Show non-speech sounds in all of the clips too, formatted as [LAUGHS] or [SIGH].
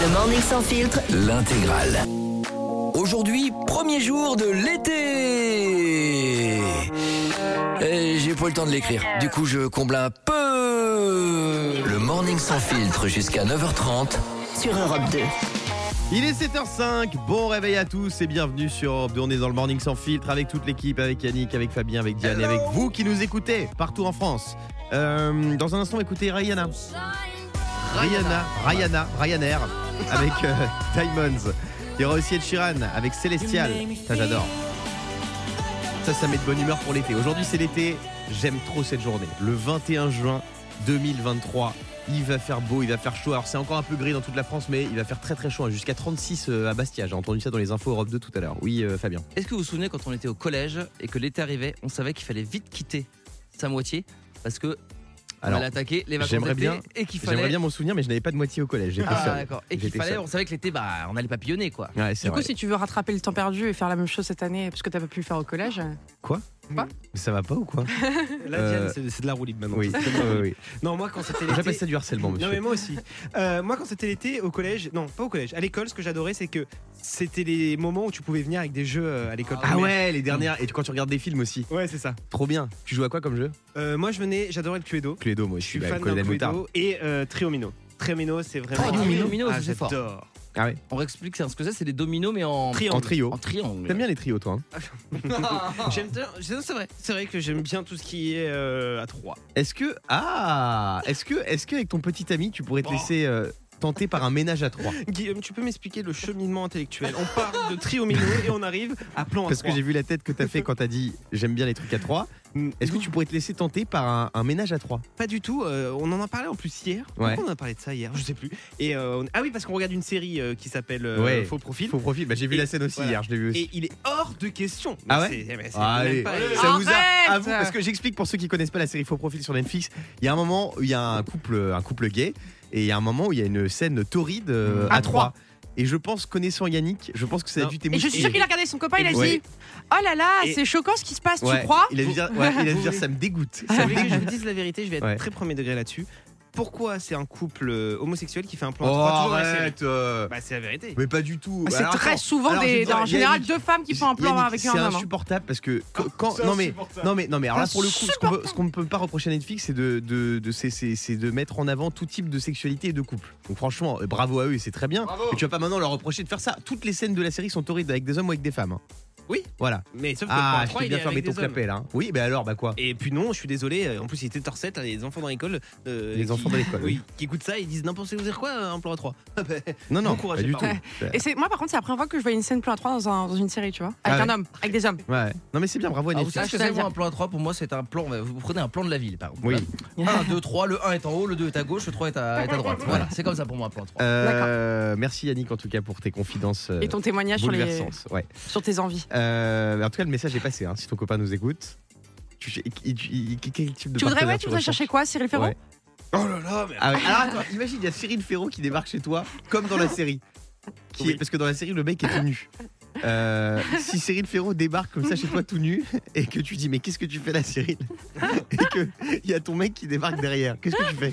Le Morning Sans Filtre, L'intégrale. Aujourd'hui, premier jour de l'été. Et J'ai pas eu le temps de l'écrire. Du coup, je comble un peu le morning sans filtre jusqu'à 9h30. sur Europe 2. Il est 7h05, bon réveil à tous et bienvenue sur Europe 2. On est dans le Morning Sans Filtre avec toute l'équipe, avec Yannick, avec Fabien, avec Diane et avec vous qui nous écoutez partout en France. Euh, dans un instant, écouter Rihanna. Rihanna, Rihanna, Ryanair avec euh, [LAUGHS] Diamonds. Il y aura aussi Ed Sheeran avec Celestial. Ça, j'adore. Ça, ça met de bonne humeur pour l'été. Aujourd'hui, c'est l'été. J'aime trop cette journée. Le 21 juin 2023. Il va faire beau, il va faire chaud. Alors, c'est encore un peu gris dans toute la France, mais il va faire très très chaud. hein. Jusqu'à 36 euh, à Bastia. J'ai entendu ça dans les infos Europe 2 tout à l'heure. Oui, euh, Fabien. Est-ce que vous vous souvenez quand on était au collège et que l'été arrivait, on savait qu'il fallait vite quitter sa moitié parce que on Alors, allait attaquer les vacances j'aimerais d'été bien- et qu'il J'aimerais fallait bien m'en souvenir, mais je n'avais pas de moitié au collège. Ah, d'accord et qu'il fallait seul. on savait que l'été bah on allait papillonner quoi. Ouais, Du coup, si tu veux rattraper le temps perdu et faire la même chose cette année, parce que t'as pas pu le faire au collège, Mais Ça va pas ou quoi [LAUGHS] Là, Euh, Diane, c'est- c'est de la roue libre maintenant. [LAUGHS] Oui, oui, oui. Non, moi, quand c'était J'appelle l'été. ça du harcèlement, monsieur. Non, mais moi aussi. Euh, moi, quand c'était l'été, au collège, non, pas au collège, à l'école, ce que j'adorais, c'est que c'était les moments où tu pouvais venir avec des jeux euh, à l'école. Ah primaire. ouais, les dernières. Et quand tu regardes des films aussi. Ouais, c'est ça. Trop bien. Tu joues à quoi comme jeu Euh, moi, je venais, j'adorais le Cluedo. Cluedo, moi Je suis bah, fan d'un Moutarde. Cluedo et euh, Triomino. Triomino, c'est vraiment. Triomino, ah, c'est fort. j'adore. Ah ouais On réexplique c'est ce que c'est, c'est des dominos mais en Triangle. En trio. en triangle. T'aimes bien les trios, toi hein [LAUGHS] J'aime bien- c'est vrai, c'est vrai que j'aime bien tout ce qui est euh, à 3. Est-ce que. Ah Est-ce que, est-ce que avec ton petit ami, tu pourrais te laisser euh, tenter par un ménage à trois Guillaume, tu peux m'expliquer le cheminement intellectuel? On part de Triomino et on arrive à plan à Parce que 3. j'ai vu la tête que t'as fait quand t'as dit j'aime bien les trucs à trois. Est-ce que tu pourrais te laisser tenter par un, un ménage à trois? Pas du tout. euh, on en a parlé en plus hier. Ouais. Pourquoi on en a parlé de ça hier? Je sais plus. Et euh, on- ah oui, parce qu'on regarde une série euh, qui s'appelle euh, Ouais. Faux Profil. Faux profil. Bah, j'ai vu Et la scène aussi voilà. hier, je l'ai vu aussi. Et il est hors de question. Ah ouais? C'est- mais c'est Ah, même allez. pas- Ça vous a à vous parce que j'explique pour ceux qui connaissent pas la série Faux Profil sur Netflix. Il y a un moment où il y a un couple, un couple gay et il y a un moment où il y a une scène torride euh, À à trois. trois. Et je pense, connaissant Yannick, je pense que ça a Non. dû et je suis sûre qu'il a regardé son copain, il a Ouais. dit Oh là là, c'est choquant ce qui se passe, Ouais, tu crois Il a dû dire, ouais, il a dû dire ça me dégoûte. Vous Ça me que je dégoûte. vous dise la vérité, je vais être Ouais. très premier degré là-dessus. Pourquoi c'est un couple euh, homosexuel qui fait un plan à Oh, arrête euh, Bah c'est la vérité. Mais pas du tout. C'est Alors, très attends. souvent Alors, des, en général Yannick, deux femmes qui font un plan Yannick, avec C'est un homme. hein. insupportable parce que quand, non mais non mais non mais alors là pour le coup ce qu'on ne peut pas reprocher à Netflix c'est de de, de c'est- c'est c'est de mettre en avant tout type de sexualité et de couple. Donc franchement bravo à eux et c'est très bien. Mais tu vas pas maintenant leur reprocher de faire ça. Toutes les scènes de la série sont torrides avec des hommes ou avec des femmes. Hein. Oui. Voilà. Mais sauf que le Ah à je trois, t'ai il bien est fermé avec ton des hommes. clapet là. hein. Oui ben alors bah quoi Et puis non, je suis désolé. euh, En plus, il était hors 7, les enfants dans l'école. euh, Les qui- enfants de l'école. Oui, qui écoutent ça, ils disent n'importe quoi, un plan à 3. [LAUGHS] Non non Bon courage, pas du tout. Et c'est moi par contre c'est la première fois que je vois une scène plan à 3 dans, un- dans une série, tu vois, avec Ah ouais. un homme, avec des hommes. Ouais. Non mais c'est bien bravo à Ah, vous Netflix. savez ce que je c'est moi, un plan à 3 pour moi c'est un plan vous prenez un plan de la ville par exemple. Oui. 1 2 3 le 1 est en haut, le 2 est à gauche, le 3 est à, est à droite. [LAUGHS] Voilà, c'est comme ça pour moi un plan à 3. Euh, merci Yannick en tout cas pour tes confidences euh, Et ton témoignage sur, les. Ouais. sur tes envies. Euh, en tout cas, le message est passé. hein, si ton copain nous écoute, tu, il- il- il- quel type de Tu voudrais, ouais, tu voudrais chercher quoi, Cyril Ferro Ouais. Oh là là, mais Ah. Alors attends, imagine, il y a Cyril Ferraud qui débarque chez toi, comme dans la série. Qui est- Oui. parce que dans la série, le mec est tout nu. Euh, si Cyril Ferraud débarque comme ça chez toi tout nu et que tu dis mais qu'est-ce que tu fais là Cyril? Et que il y a ton mec qui débarque derrière qu'est-ce que tu fais?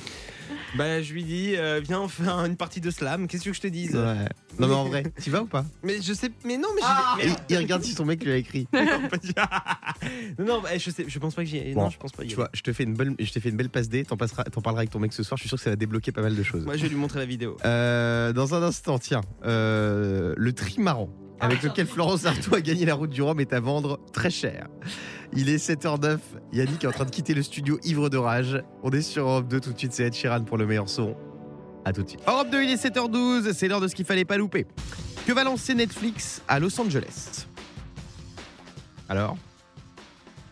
Bah je lui dis euh, viens on fait un- une partie de slam. Qu'est-ce que je te dise Ouais. non mais en vrai [LAUGHS] tu vas ou pas Mais je sais, mais non, mais, Et j'y- il, il regarde si son mec lui a écrit [LAUGHS] non, non, bah, je sais, je pense pas que j'y. Bon, non, je pense pas. y tu vois je te fais une belle je t'ai fait une belle passe D t'en passeras t'en parleras avec ton mec ce soir je suis sûr que ça va débloquer pas mal de choses Moi, je vais lui montrer la vidéo. Euh, dans un instant, tiens, euh, le trimaran avec lequel Florence Artaud a gagné la route du Rhum est à vendre très cher. Il est 7h09, Yannick est en train de quitter le studio ivre de rage. On est sur Europe 2 tout de suite, c'est Ed Sheeran pour le meilleur son. À tout de suite. Europe 2, il est 7h12, c'est l'heure de ce qu'il fallait pas louper. Que va lancer Netflix à Los Angeles? Alors,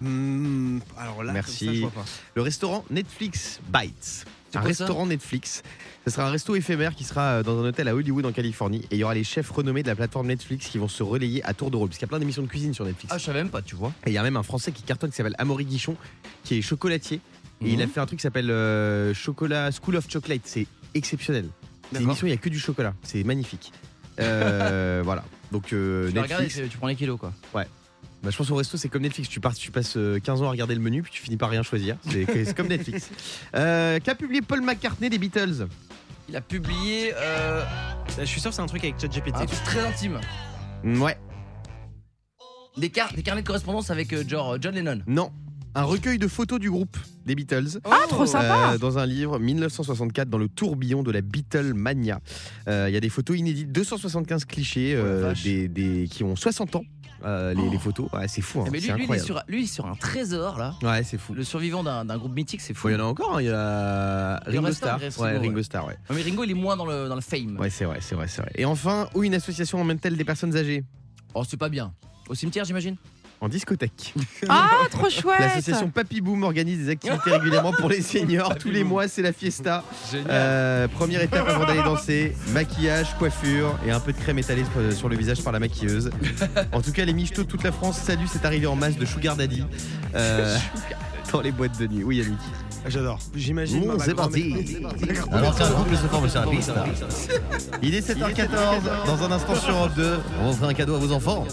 Hmm, alors là, Merci. comme ça, je vois pas. le restaurant Netflix Bites. Un restaurant Netflix. Ce sera un resto éphémère qui sera euh, dans un hôtel à Hollywood en Californie. Et il y aura les chefs renommés de la plateforme Netflix qui vont se relayer à tour de rôle. Parce qu'il y a plein d'émissions de cuisine sur Netflix. Ah, je savais même pas, tu vois. Et il y a même un français qui cartonne qui s'appelle Amaury Guichon, qui est chocolatier. Et il a Mhm. fait un truc qui s'appelle euh, Chocolat School of Chocolate. C'est exceptionnel. C'est une émission, il n'y a que du chocolat. C'est magnifique. Euh, [LAUGHS] voilà. Donc euh, Tu Netflix. tu tu prends les kilos quoi. Bah, je pense au resto, c'est comme Netflix. Tu, pars, tu passes euh, 15 ans à regarder le menu, puis tu finis par rien choisir. C'est comme Netflix. [LAUGHS] Euh, Qu'a publié Paul McCartney des Beatles? Il a publié euh, Je suis sûr que c'est un truc avec ChatGPT. un truc très intime. Ouais, Des, car- des carnets de correspondance avec euh, genre John Lennon. non. Un recueil de photos du groupe des Beatles. Ah, trop sympa Euh, dans un livre 1964 dans le tourbillon de la Beatlemania. Euh, Il y a des photos inédites, 275 clichés Oh euh, des- qui ont 60 ans. Euh, les, Oh. les photos, ouais, c'est fou, hein, Eh, mais lui, lui, il est sur, lui, il est sur un trésor là. Ouais, c'est fou. Le survivant d'un groupe mythique, c'est fou. Il y en a encore, hein, il y a Ringo Starr. Ouais, Ringo. Starr, ouais. Ouais, mais Ringo, il est moins dans le, dans le fame. Ouais, c'est vrai, c'est vrai, c'est vrai. Et enfin, où une association emmène-t-elle des personnes âgées? Oh, c'est pas bien. Au cimetière, j'imagine? En discothèque. [LAUGHS] Ah, trop chouette L'association Papy Boom organise des activités régulièrement pour les seniors. Tous les mois, c'est la fiesta. Génial. Euh, première étape avant d'aller danser, maquillage, coiffure et un peu de crème étalée sur- le visage par la maquilleuse. En tout cas, les michetots de toute la France saluent cette arrivée en masse de Sugar Daddy euh, [LAUGHS] dans les boîtes de nuit. Oui, Yannick. J'adore. J'imagine. Bon, c'est parti. Alors tiens, couple se forme sur la piste. Il est 7h14. Dans un instant sur Europe 2, on offre un cadeau à vos enfants.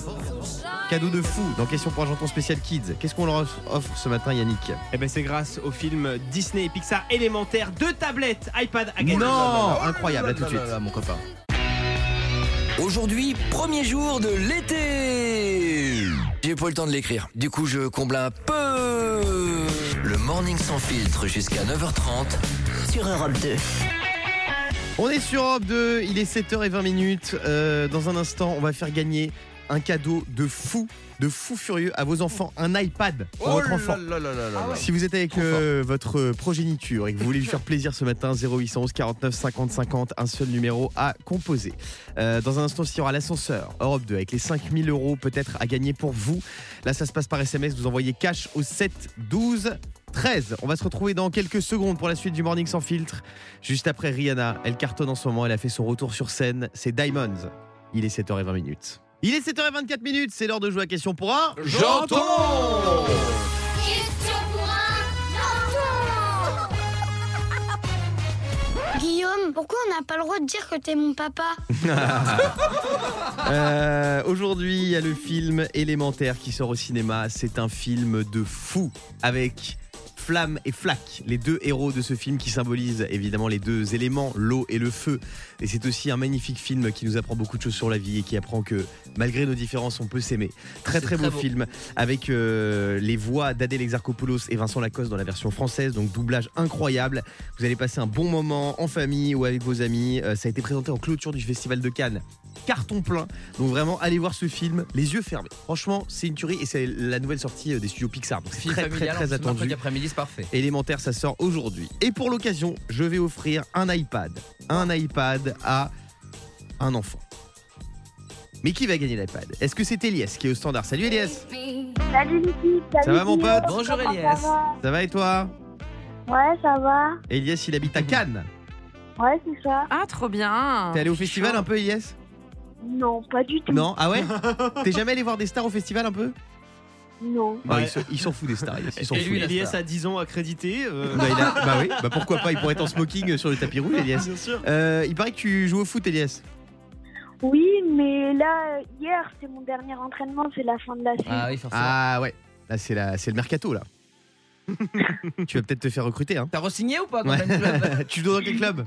Cadeau de fou dans Question pour un janton spécial Kids. Qu'est-ce qu'on leur offre ce matin, Yannick Eh ben c'est grâce au film Disney et Pixar élémentaire, deux tablettes, iPad à gagner. Non Incroyable, à tout de suite. Là, mon copain. Aujourd'hui, premier jour de l'été. J'ai pas eu le temps de l'écrire. Du coup, je comble un peu. Le morning sans filtre jusqu'à 9h30. Sur Europe 2. On est sur Europe 2, il est 7h20 minutes. Euh, dans un instant, on va faire gagner un cadeau de fou, de fou furieux à vos enfants, un iPad pour Oh votre enfant. là là là là là là. Si vous êtes avec euh, votre progéniture et que vous voulez lui faire plaisir ce matin, 0811 49 50 50, un seul numéro à composer. Euh, dans un instant, il y aura l'ascenseur Europe 2 avec les 5000 euros peut-être à gagner pour vous. Là, ça se passe par SMS. Vous envoyez cash au 7 12 13. On va se retrouver dans quelques secondes pour la suite du Morning sans filtre. Juste après Rihanna, elle cartonne en ce moment. Elle a fait son retour sur scène. C'est Diamonds. Il est 7h20 minutes. Il est 7h24 minutes. C'est l'heure de jouer à question pour un. J'entends Question pour un Guillaume, pourquoi on n'a pas le droit de dire que t'es mon papa [LAUGHS] Euh, Aujourd'hui, il y a le film Élémentaire qui sort au cinéma. C'est un film de fou avec Flamme et Flaque, les deux héros de ce film qui symbolisent évidemment les deux éléments, l'eau et le feu. Et c'est aussi un magnifique film qui nous apprend beaucoup de choses sur la vie et qui apprend que malgré nos différences, on peut s'aimer. Très très beau, très beau. film avec euh, les voix d'Adèle Exarchopoulos et Vincent Lacoste dans la version française, donc doublage incroyable. Vous allez passer un bon moment en famille ou avec vos amis. Euh, ça a été présenté en clôture du Festival de Cannes. Carton plein. Donc vraiment, allez voir ce film, les yeux fermés. Franchement, c'est une tuerie et c'est la nouvelle sortie euh, des studios Pixar. Donc c'est très très très mercredi attendu. après-midi, c'est parfait. Élémentaire, ça sort aujourd'hui. Et pour l'occasion, je vais offrir un iPad. Un iPad à un enfant. Mais qui va gagner l'iPad? Est-ce que c'est Elias qui est au standard? Salut Elias Salut l'équipe, salut Ça va, mon pote? Bonjour, Elias. Ça va? Ça va et toi? Ouais, ça va. Elias, il habite à Cannes. Ouais, c'est ça. Ah, trop bien T'es allé au festival un peu, Elias? Non, pas du tout. Non? Ah ouais? [LAUGHS] T'es jamais allé voir des stars au festival un peu? Non. Bah, Ouais. ils s'en- Ils s'en foutent des stars, Elias. Ils s'en foutent. Elias a 10 ans accrédité. euh, Bah, il a- bah oui, bah pourquoi pas, il pourrait être en smoking sur le tapis rouge, Elias. Bien sûr. Euh, il paraît que tu joues au foot, Elias. Oui, mais là, euh, hier, c'est mon dernier entraînement, c'est la fin de la saison. Ah oui, forcément. Ah ouais, là c'est la- c'est le mercato là. [LAUGHS] tu vas peut-être te faire recruter. Hein. T'as re-signé ou pas quand Ouais. même club [LAUGHS] tu joues dans quel club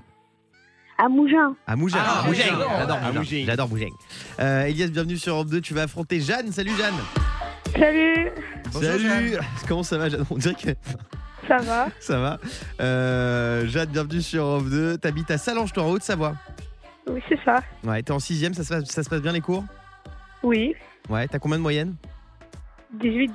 À Mougins. À Mougins. Ah. Mougins. J'adore. Mougins. J'adore Mougins. Euh, Elias, bienvenue sur Europe 2. Tu vas affronter Jeanne. Salut Jeanne. Salut, Bonjour, Salut. [LAUGHS] Comment ça va Jeanne On dirait que ça va [LAUGHS] ça va. Euh, Jeanne, bienvenue sur Europe 2. T'habites à Salange, toi en Haute-Savoie. Oui, c'est ça. Ouais, t'es en sixième. Ça se passe, ça se passe bien les cours Oui, Ouais. T'as combien de moyenne 18-20.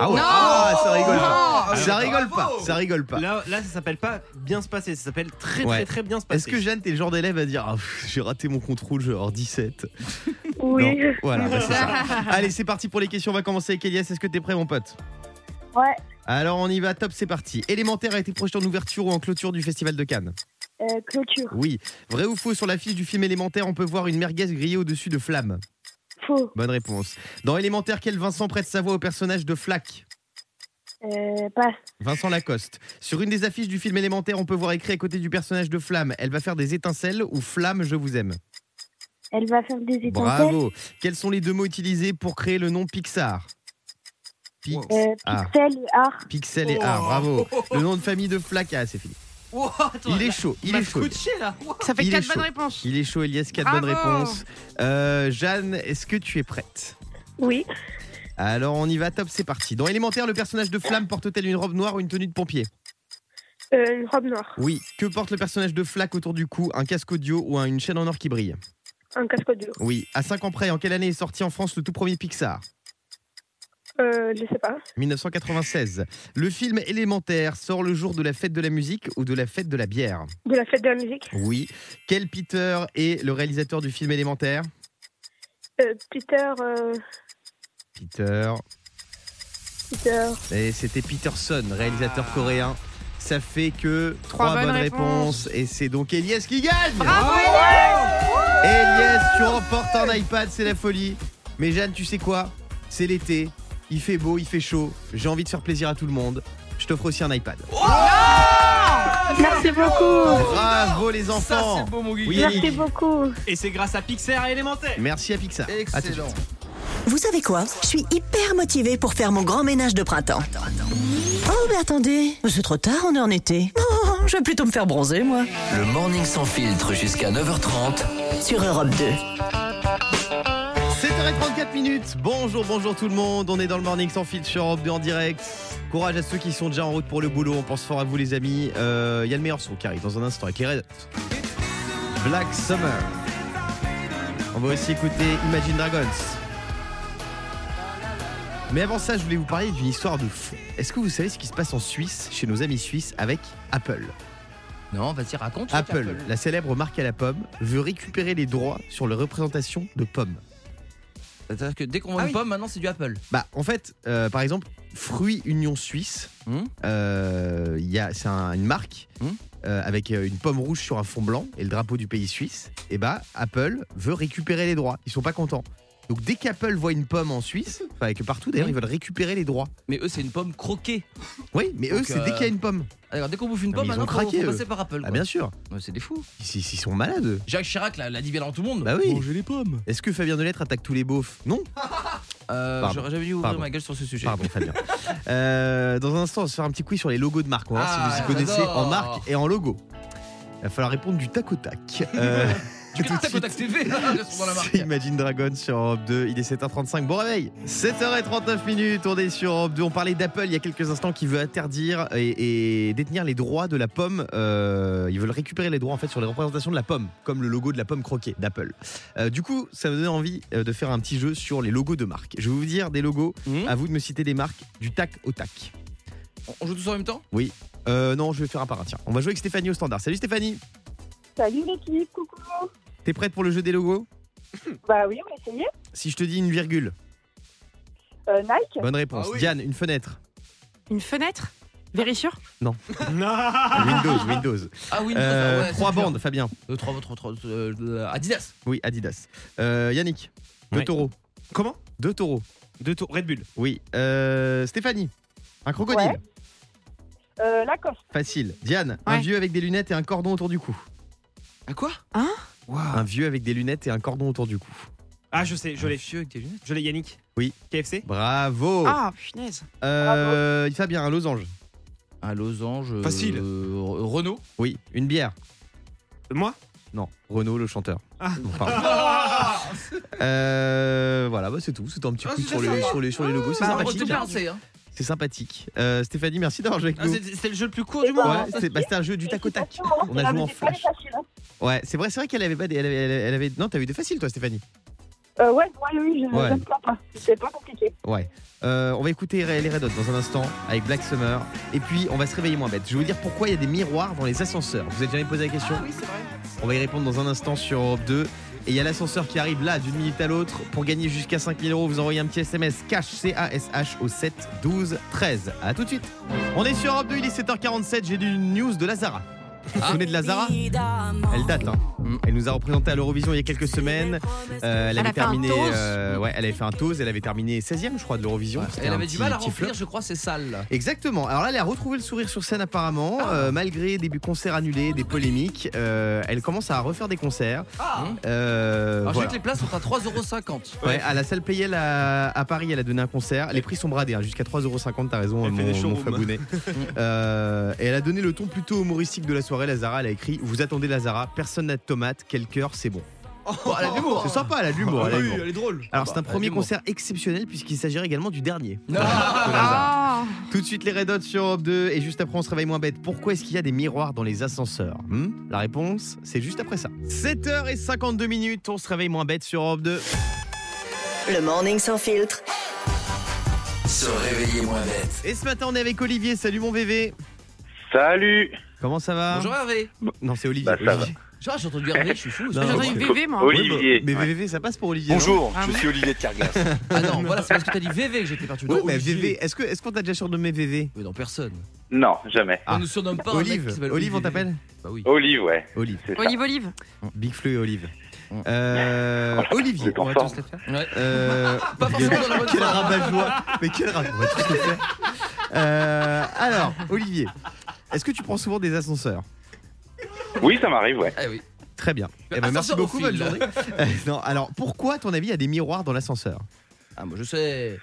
Ah ouais. Non Ah, ça rigole pas. Non Ça rigole pas. Ça rigole pas. Là, là, ça s'appelle pas bien se passer, ça s'appelle très Ouais. très très bien se passer. Est-ce que Jeanne, t'es le genre d'élève à dire ah, pff, j'ai raté mon contrôle, je vais avoir 17 Oui. Non. Voilà, [LAUGHS] bah, c'est ça. [LAUGHS] Allez, c'est parti pour les questions. On va commencer avec Elias. Est-ce que t'es prêt, mon pote Ouais. Alors, on y va. Top, c'est parti. Élémentaire a été projeté en ouverture ou en clôture du Festival de Cannes Euh, clôture. Oui. Vrai ou faux Sur l'affiche du film Élémentaire, on peut voir une merguez grillée au-dessus de flammes. Faux. Bonne réponse. Dans Élémentaire, quel Vincent prête sa voix au personnage de Flack Euh, passe. Vincent Lacoste. Sur une des affiches du film Élémentaire, on peut voir écrit à côté du personnage de Flamme Elle va faire des étincelles ou Flamme, je vous aime. Elle va faire des étincelles. Bravo. Quels sont les deux mots utilisés pour créer le nom Pixar Pix- Euh, Ah. pixel et art. Pixel et art, bravo. Le nom de famille de Flack, ah c'est fini. Oh, attends, Il est chaud, il m'a est chaud. scotché, là. Wow. Ça fait Il est 4 chaud. bonnes réponses. Il est chaud, Elias, 4 Bravo. bonnes réponses. Euh, Jeanne, est-ce que tu es prête? Oui. Alors on y va, top, c'est parti. Dans Élémentaire, le personnage de Flamme porte-t-elle une robe noire ou une tenue de pompier? Euh, une robe noire. Oui. Que porte le personnage de Flack autour du cou? Un casque audio ou un- une chaîne en or qui brille? Un casque audio. Oui. À 5 ans près, en quelle année est sorti en France le tout premier Pixar? Euh, je sais pas. 1996. Le film Élémentaire sort le jour de la fête de la musique ou de la fête de la bière? De la fête de la musique. Oui. Quel Peter est le réalisateur du film Élémentaire? Euh, Peter. Euh, Peter. Peter. Et c'était Peterson, réalisateur coréen. Ça fait que Trois bonnes bonnes réponses. Et c'est donc Elias qui gagne Bravo Elias, tu remportes un iPad, c'est la folie. Mais Jeanne, tu sais quoi? C'est l'été, il fait beau, il fait chaud. J'ai envie de faire plaisir à tout le monde. Je t'offre aussi un iPad. Merci beaucoup. Bravo les Ça, enfants c'est beau, mon. Oui, Merci beaucoup. Et c'est grâce à Pixar et élémentaire. Merci à Pixar. À tout de Excellent. suite. Vous savez quoi? Je suis hyper motivée pour faire mon grand ménage de printemps. Oh, mais attendez, c'est trop tard, on est en été. Oh, je vais plutôt me faire bronzer, moi. Le morning sans filtre jusqu'à 9h30. Sur Europe 2. 7h34 minutes. Bonjour, bonjour tout le monde. On est dans le morning sans filtre sur Europe 2 en direct. Courage à ceux qui sont déjà en route pour le boulot. On pense fort à vous, les amis. Euh, Il y a le meilleur son qui arrive dans un instant avec les Red. Black Summer. On va aussi écouter Imagine Dragons. Mais avant ça, je voulais vous parler d'une histoire de fou. Est-ce que vous savez ce qui se passe en Suisse, chez nos amis suisses, avec Apple? Non, vas-y, raconte. Apple, la célèbre marque à la pomme, veut récupérer les droits sur la représentation de pommes. C'est-à-dire que dès qu'on voit Ah une oui. pomme, maintenant c'est du Apple. Bah, en fait, euh, par exemple, Fruits Union Suisse, Hmm. euh, il y a, c'est un- une marque Hmm. euh, avec une pomme rouge sur un fond blanc et le drapeau du pays suisse. Et bah, Apple veut récupérer les droits. Ils sont pas contents. Donc, dès qu'Apple voit une pomme en Suisse, enfin, que partout d'ailleurs, ils veulent récupérer les droits. Mais eux, c'est une pomme croquée. Oui, mais eux, Donc, c'est euh, dès qu'il y a une pomme. Alors, dès qu'on bouffe une Ah, pomme, mais ils maintenant, ont craqué, faut, faut eux. passer par Apple. Ah, quoi. bien sûr. Ouais, c'est des fous. Ils, ils sont malades. eux. Jacques Chirac l'a l'a dit bien dans tout le monde. Bah oui. Mangez les pommes. Est-ce que Fabien Delettre attaque tous les beaufs? Non [LAUGHS] Euh, Pardon. J'aurais jamais dû ouvrir Pardon. ma gueule sur ce sujet. Pardon, Fabien. [LAUGHS] Euh, dans un instant, on va se faire un petit quiz sur les logos de marque. On va voir Ah, si vous y connaissez j'adore. en marque et en logo. Il va falloir répondre du tac au tac. [LAUGHS] Euh, Tu au TV, c'est Imagine Dragon sur Europe 2. Il est 7h35. Bon réveil 7h39 minutes. On est sur Europe 2. On parlait d'Apple il y a quelques instants qui veut interdire et, et détenir les droits de la pomme. Euh, ils veulent récupérer les droits en fait sur les représentations de la pomme, comme le logo de la pomme croquée d'Apple. Euh, du coup, ça me donne envie euh, de faire un petit jeu sur les logos de marque. Je vais vous dire des logos. Hmm. À vous de me citer des marques du tac au tac. On joue tous en même temps? Euh, non, je vais faire un par un. Tiens, on va jouer avec Stéphanie au standard. Salut Stéphanie. Salut l'équipe, coucou. T'es prête pour le jeu des logos Bah oui, on va essayer. Si je te dis une virgule, Euh, Nike. bonne réponse. Ah oui. Diane, une fenêtre. Une fenêtre Vérissure [LAUGHS] Non. Windows, Windows. Ah oui, Euh, ouais, trois bandes, Fabien. Euh, trois, trois, trois, euh, Adidas. Oui, Adidas. Euh, Yannick, deux Ouais. taureaux. Comment? Deux taureaux. Deux tours. Red Bull. Oui. Euh, Stéphanie, un crocodile. Ouais. Euh, Lacoste. Facile. Diane, un vieux avec des lunettes et un cordon autour du cou. À quoi? Un vieux avec des lunettes et un cordon autour du cou. Ah, je sais, je l'ai. Vieux avec des lunettes. Je l'ai, Yannick. Oui. KFC Bravo. Ah, punaise. Euh, Fabien, un losange. Un losange. euh, Facile. euh, Renault. Oui. Une bière. Moi? Non, Renault, le chanteur. Ah. [LAUGHS] Pardon. Euh, voilà, bah c'est tout. C'était un petit Ah, coup c'est sur les, sympa. sur, les, sur les logos. C'est Bah, on sympathique. tout hein. C'est sympathique. Euh, Stéphanie, merci d'avoir joué avec Ah, nous. c'est- C'était le jeu le plus court du monde. Ouais, c'est bah, c'était un jeu du tac au tac. On a joué en c'est flash. Ouais, c'est vrai, c'est vrai qu'elle avait pas des, elle avait, elle avait- elle avait- non, t'as eu des faciles toi, Stéphanie. Euh, ouais, ouais, oui, je Ouais. ne me plains pas. C'était pas compliqué. Ouais. Euh, on va écouter les Red Hot dans un instant avec Black Summer. Et puis, on va se réveiller moins bête. Je vais vous dire pourquoi il y a des miroirs dans les ascenseurs. Vous avez jamais posé la question oui, c'est vrai. On va y répondre dans un instant sur Europe 2. Et il y a l'ascenseur qui arrive là d'une minute à l'autre. Pour gagner jusqu'à 5000 euros, vous envoyez un petit SMS cash C-A-S-H au 7 12 13. A tout de suite. On est sur Europe 2, il est 7h47. J'ai du news de Lazara. Vous souvenez de Lazara Elle date, hein. Elle nous a représenté à l'Eurovision il y a quelques semaines. Euh, elle Elle avait a fait un terminé. toast. euh, ouais, elle avait fait un toast. Elle avait terminé 16e, je crois, de l'Eurovision. Ouais. Elle avait du mal à remplir, flop. je crois, ces salles. Exactement. Alors là, elle a retrouvé le sourire sur scène apparemment, Ah. euh, malgré des concerts annulés, des polémiques. Euh, elle commence à refaire des concerts. Ah. Euh, Alors, je voilà. sais que les places sont à 3,50€. Ouais, à la salle Payel à, à Paris, elle a donné un concert. Les prix sont bradés, hein, jusqu'à 3,50€, t'as raison, Elle mon, fait des mon. Fabounet. [LAUGHS] Euh, et elle a donné le ton plutôt humoristique de la soirée, Lazara. Elle a écrit Vous attendez Lazara, personne n'a de tomate, quel cœur, c'est bon. Bon, [LAUGHS] elle a de l'humour. C'est sympa, elle a de l'humour. elle a de l'humour. elle est drôle. Alors, c'est un bah, premier concert exceptionnel puisqu'il s'agirait également du dernier. Non. Ah. Tout de suite, les Red Hot sur Europe 2 et juste après, on se réveille moins bête. Pourquoi est-ce qu'il y a des miroirs dans les ascenseurs Hmm? La réponse, c'est juste après ça. 7h52 minutes, on se réveille moins bête sur Europe 2. Le morning sans filtre. Se réveiller moins bête. Et ce matin, on est avec Olivier. Salut mon VV. Salut Comment ça va? Bonjour Hervé. Non, c'est Olivier. Bah, ça Olivier. Genre, j'ai entendu Hervé, je suis fou. J'ai entendu VV, moi. Olivier. Mais. VV, ça passe pour Olivier. non Bonjour, Ah je bon suis Olivier de Carglass. [LAUGHS] Ah non, voilà, c'est parce que t'as dit VV que j'étais perturbé. Oui, Non, mais. VV, est-ce que- est-ce qu'on t'a déjà surnommé VV Mais non, personne. non, jamais. Ah. On nous surnomme pas Olive, Olive, on t'appelle Bah oui. Olive, ouais, Olive. Olive, Olive. Big Flu et Olive. Mm. Euh, Olivier. en On va tous les faire. Ouais. Euh, [LAUGHS] Pas forcément dans la bonne quel rabat-joie. Mais quel rabat. On va tous le faire. Euh, alors, Olivier, est-ce que tu prends souvent des ascenseurs? Oui, ça m'arrive, ouais. Ah oui. Très bien. Eh ben, merci Ascenseur beaucoup, au bonne fil. journée. [LAUGHS] Euh, non, alors, pourquoi, à ton avis, il y a des miroirs dans l'ascenseur? Ah, moi je sais.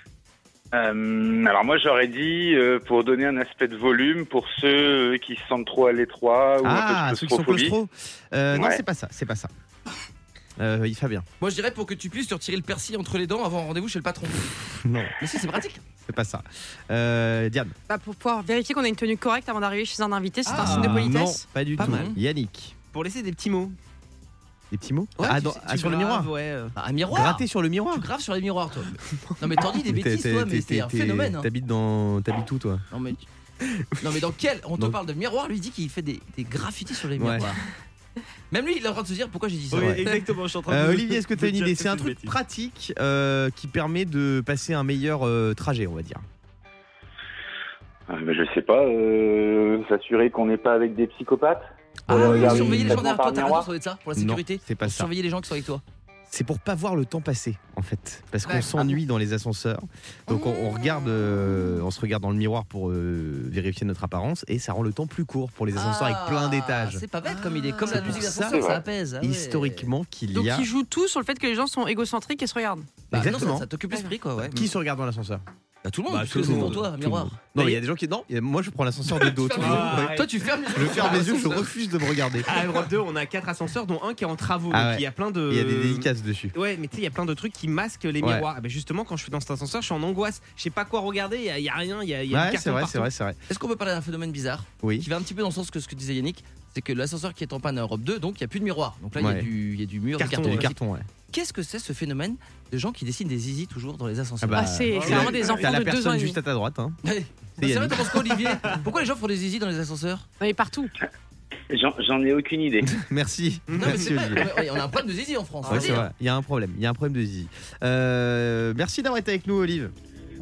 Euh, alors moi j'aurais dit euh, pour donner un aspect de volume pour ceux qui se sentent trop à l'étroit ou Ah, un peu de ceux qui sont claustrophobie. claustro euh, Non, Ouais. c'est pas ça, c'est pas ça. Euh, Fabien. Moi je dirais pour que tu puisses te retirer le persil entre les dents avant un rendez-vous chez le patron. [LAUGHS] Non, Mais si, c'est pratique. C'est pas ça. Euh, Diane. Bah, pour pouvoir vérifier qu'on a une tenue correcte avant d'arriver chez un invité, c'est Ah, un signe de Non, politesse. pas du Pas tout. mal. Yannick. Pour laisser des petits mots. Des petits mots Ouais, ah, tu dans- sais, ah, sur le miroir Ouais. Bah, un miroir. Gratter sur le miroir Tu graves sur les miroirs, toi. [LAUGHS] Non, mais t'en dis des bêtises, toi, mais t'es- c'est un phénomène. hein. T'habites dans. T'habites où, toi? Non, mais. Non, mais dans quel. On te parle de miroir, lui dit qu'il fait des, des graffitis sur les Ouais. [LAUGHS] Même lui, il est en train de se dire pourquoi j'ai dit ça. Oui, Ouais. exactement, je suis en train Euh, de. Olivier, est-ce que tu as une de idée C'est un truc bêtise. pratique euh, qui permet de passer un meilleur euh, trajet, on va dire. Mais je sais pas, euh, s'assurer qu'on n'est pas avec des psychopathes. Ah Euh, oui, surveiller les gens derrière toi, t'as raison, être ça pour la sécurité. c'est pas ça. surveiller les gens qui sont avec toi. C'est pour pas voir le temps passer, en fait, parce qu'on Ouais. s'ennuie dans les ascenseurs. Donc on, on regarde, euh, on se regarde dans le miroir pour euh, vérifier notre apparence et ça rend le temps plus court pour les ascenseurs avec plein Ah, d'étages. C'est pas bête comme idée. Comme C'est la musique ça. d'ascenseur, ça apaise. ah ouais. Historiquement, qu'il Donc y a. il joue tout sur le fait que les gens sont égocentriques et se regardent. Bah, non, Exactement. ça, ça t'occupe l'esprit, quoi. Ouais. Qui se regarde dans l'ascenseur? Bah, tout le monde, Bah, parce tout que le c'est pour monde. toi, un Tout le miroir. monde. Non, il y a des gens qui. Non, il y a- moi je prends l'ascenseur de dos. Ouais. Toi, tu fermes Je ferme les yeux, je refuse de me regarder. À Europe 2, on a quatre ascenseurs, dont un qui est en travaux. Ah donc ouais. il y a plein de. Il y a des dédicaces dessus. Ouais, mais tu sais, il y a plein de trucs qui masquent les Ouais. miroirs. Et ben justement, quand je suis dans cet ascenseur, je suis en angoisse. Je sais pas quoi regarder, il y, a- il y a rien, il y a, il y a Ouais, c'est vrai, partout. c'est vrai, c'est vrai. Est-ce qu'on peut parler d'un phénomène bizarre Oui. qui va un petit peu dans le sens que ce que disait Yannick c'est que l'ascenseur qui est en panne à Europe 2, donc il n'y a plus de miroir. Donc là, il y a Ouais. du- il y, a du mur, Carton, des cartons. Du carton, ouais. Qu'est-ce que c'est ce phénomène de gens qui dessinent des zizi toujours dans les ascenseurs Ah bah, Ah, c'est vraiment des T'as enfants la de deux ans personne et demi. juste à ta droite. Hein. C'est C'est vrai, t'en penses quoi, Olivier? Pourquoi les gens font des zizi dans les ascenseurs? Non, mais partout. J'en j'en ai aucune idée. [LAUGHS] Merci. Non, mais Merci c'est vrai. Olivier. Ouais, On a un problème de zizi en France. Ouais, c'est vrai. Il y a un problème. Il y a un problème de zizi. Euh, merci d'avoir été avec nous, Olive.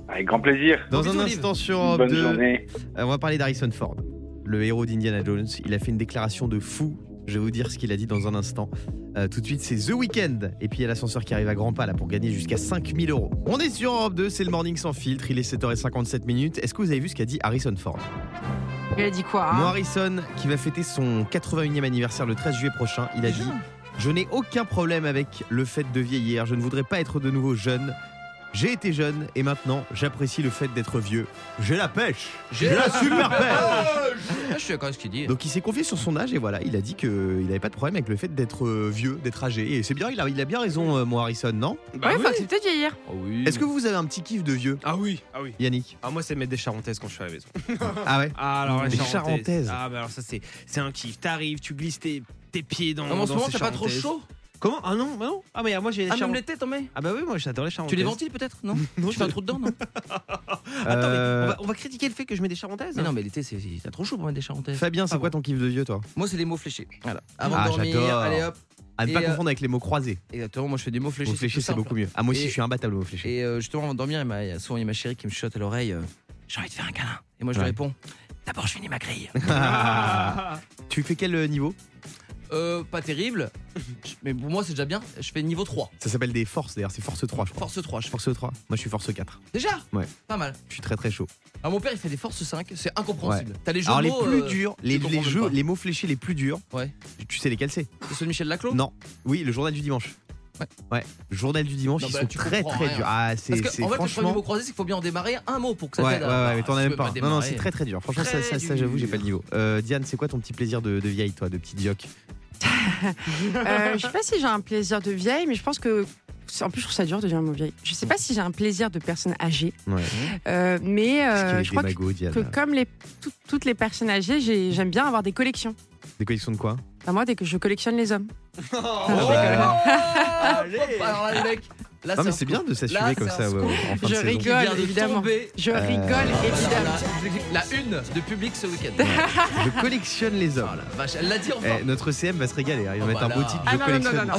Avec grand plaisir. Dans Bisous, un Olive. instant sur Europe Bonne 2, journée. euh, on va parler d'Harrison Ford, le héros d'Indiana Jones. Il a fait une déclaration de fou. Je vais vous dire ce qu'il a dit dans un instant. Euh, tout de suite, c'est The Weeknd. Et puis il y a l'ascenseur qui arrive à grands pas là pour gagner jusqu'à 5000 euros. On est sur Europe 2, c'est le morning sans filtre. Il est 7h57 minutes. Est-ce que vous avez vu ce qu'a dit Harrison Ford Il a dit quoi hein Moi, Harrison, qui va fêter son 81e anniversaire le 13 juillet prochain, il a dit Je n'ai aucun problème avec le fait de vieillir. Je ne voudrais pas être de nouveau jeune. J'ai été jeune et maintenant j'apprécie le fait d'être vieux. J'ai la pêche. J'ai la super pêche. Ah, je suis d'accord avec ce qu'il dit. Donc il s'est confié sur son âge et voilà, il a dit qu'il n'avait pas de problème avec le fait d'être euh, vieux, d'être âgé. Et c'est bien, il a, il a bien raison, euh, mon Harrison, non? Bah Ouais, oui. faut accepter de vieillir. Oh oui. Est-ce que vous avez un petit kiff de vieux, Ah oui, ah oui. Yannick? Ah moi c'est mettre des charentaises quand je suis à la maison. [LAUGHS] Ah ouais? Ah alors les Des charentaises. charentaises. Ah bah alors ça c'est c'est un kiff. T'arrives, tu glisses tes, tes pieds dans. Non, mais en ce dans moment, ces t'as pas trop charentaises. chaud? Comment? Ah non, bah non. Ah mais moi j'ai les Ah, même charentaises. l'été, t'en mets Ah bah oui, moi j'adore les charentaises. Tu les ventiles peut-être? Non [LAUGHS] Non, Tu fais un trou dedans, non? [LAUGHS] Attends, Euh, mais on va, on va critiquer le fait que je mets des charentaises. Mais non, mais l'été, c'est t'as trop chaud pour mettre des charentaises. Fabien, c'est Ah quoi bon. ton kiff de vieux, toi? Moi, c'est les mots fléchés. Voilà. Avant Ah, de dormir, j'adore. allez hop. À ne Et, pas euh, confondre avec les mots croisés. Exactement, moi je fais des mots fléchés. Mots fléchés, tout c'est simple. beaucoup mieux. Ah, moi aussi, Et- je suis imbattable aux mots fléchés. Et euh, justement, avant de dormir, il m'a- il y a souvent il y a ma chérie qui me chuchote à l'oreille euh, J'ai envie de faire un câlin. Et moi je Ouais. lui réponds D'abord, je finis ma grille. [LAUGHS] tu fais quel euh, niveau? Euh, pas terrible, [LAUGHS] mais pour moi c'est déjà bien. Je fais niveau 3. Ça s'appelle des forces d'ailleurs, c'est force 3 je crois. Force 3, je fais. Force 3. Moi je suis force 4. Déjà? Ouais. Pas mal. Je suis très très chaud. Alors mon père il fait des forces 5, c'est incompréhensible. T'as les jeux Alors de les mots, plus euh, durs, je les, comprends les même jeux, pas. les mots fléchés les plus durs, Ouais. tu sais lesquels c'est? C'est ceux de Michel Laclos? Non. Oui, le journal du dimanche. Ouais. Ouais. Journal du dimanche, Non, ils bah, sont très très durs. Ah, c'est Parce que c'est en fait le premier franchement. mot croisé c'est qu'il faut bien en démarrer un mot pour que ça Ouais, ouais, t'aide ouais, mais t'en as même pas. Non, non, démarrer. c'est très très dur. Franchement, ça, Très ça, ça, j'avoue, j'ai pas le niveau. Euh, Diane, c'est quoi ton petit plaisir de, de vieille, toi, de petite jock [LAUGHS] [LAUGHS] Euh, je sais pas si j'ai un plaisir de vieille, mais je pense que. En plus, je trouve ça dur de devenir vieille. Je sais pas si j'ai un plaisir de personne âgée, Ouais. euh, mais euh, a je crois que, que comme les, tout- toutes les personnes âgées, j'ai- j'aime bien avoir des collections. Des collections de quoi? Enfin, moi, dès que je collectionne les hommes. [LAUGHS] Oh, bah. hop, alors là, les mecs, là, Non, mais c'est bien de s'assumer comme ça ouais, scoop. en fin Je de rigole. De évidemment. tomber. Je Euh, rigole, évidemment. La, la une de public ce week-end. [LAUGHS] Je collectionne les Oh hommes. la elle l'a dit enfin. Eh, notre CM va se régaler. hein. Il va Oh, mettre bah un beau là. titre. Ah Je non, non, non, collectionne. non,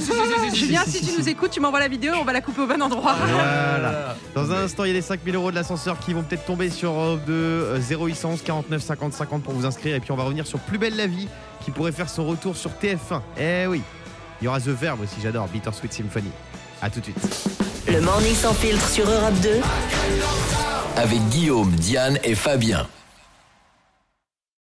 Ah, si, tu nous écoutes, tu m'envoies la vidéo, on va la couper au bon endroit. Voilà. Dans un instant, il y a les 5000 euros de l'ascenseur qui vont peut-être tomber sur Europe 2 euh, 0811 49 50 50 pour vous inscrire. Et puis on va revenir sur Plus belle la vie qui pourrait faire son retour sur TF1. Eh oui. Il y aura The Verb aussi, j'adore. Bittersweet Symphony. A tout de suite. Le morning sans filtre sur Europe 2. Avec Guillaume, Diane et Fabien.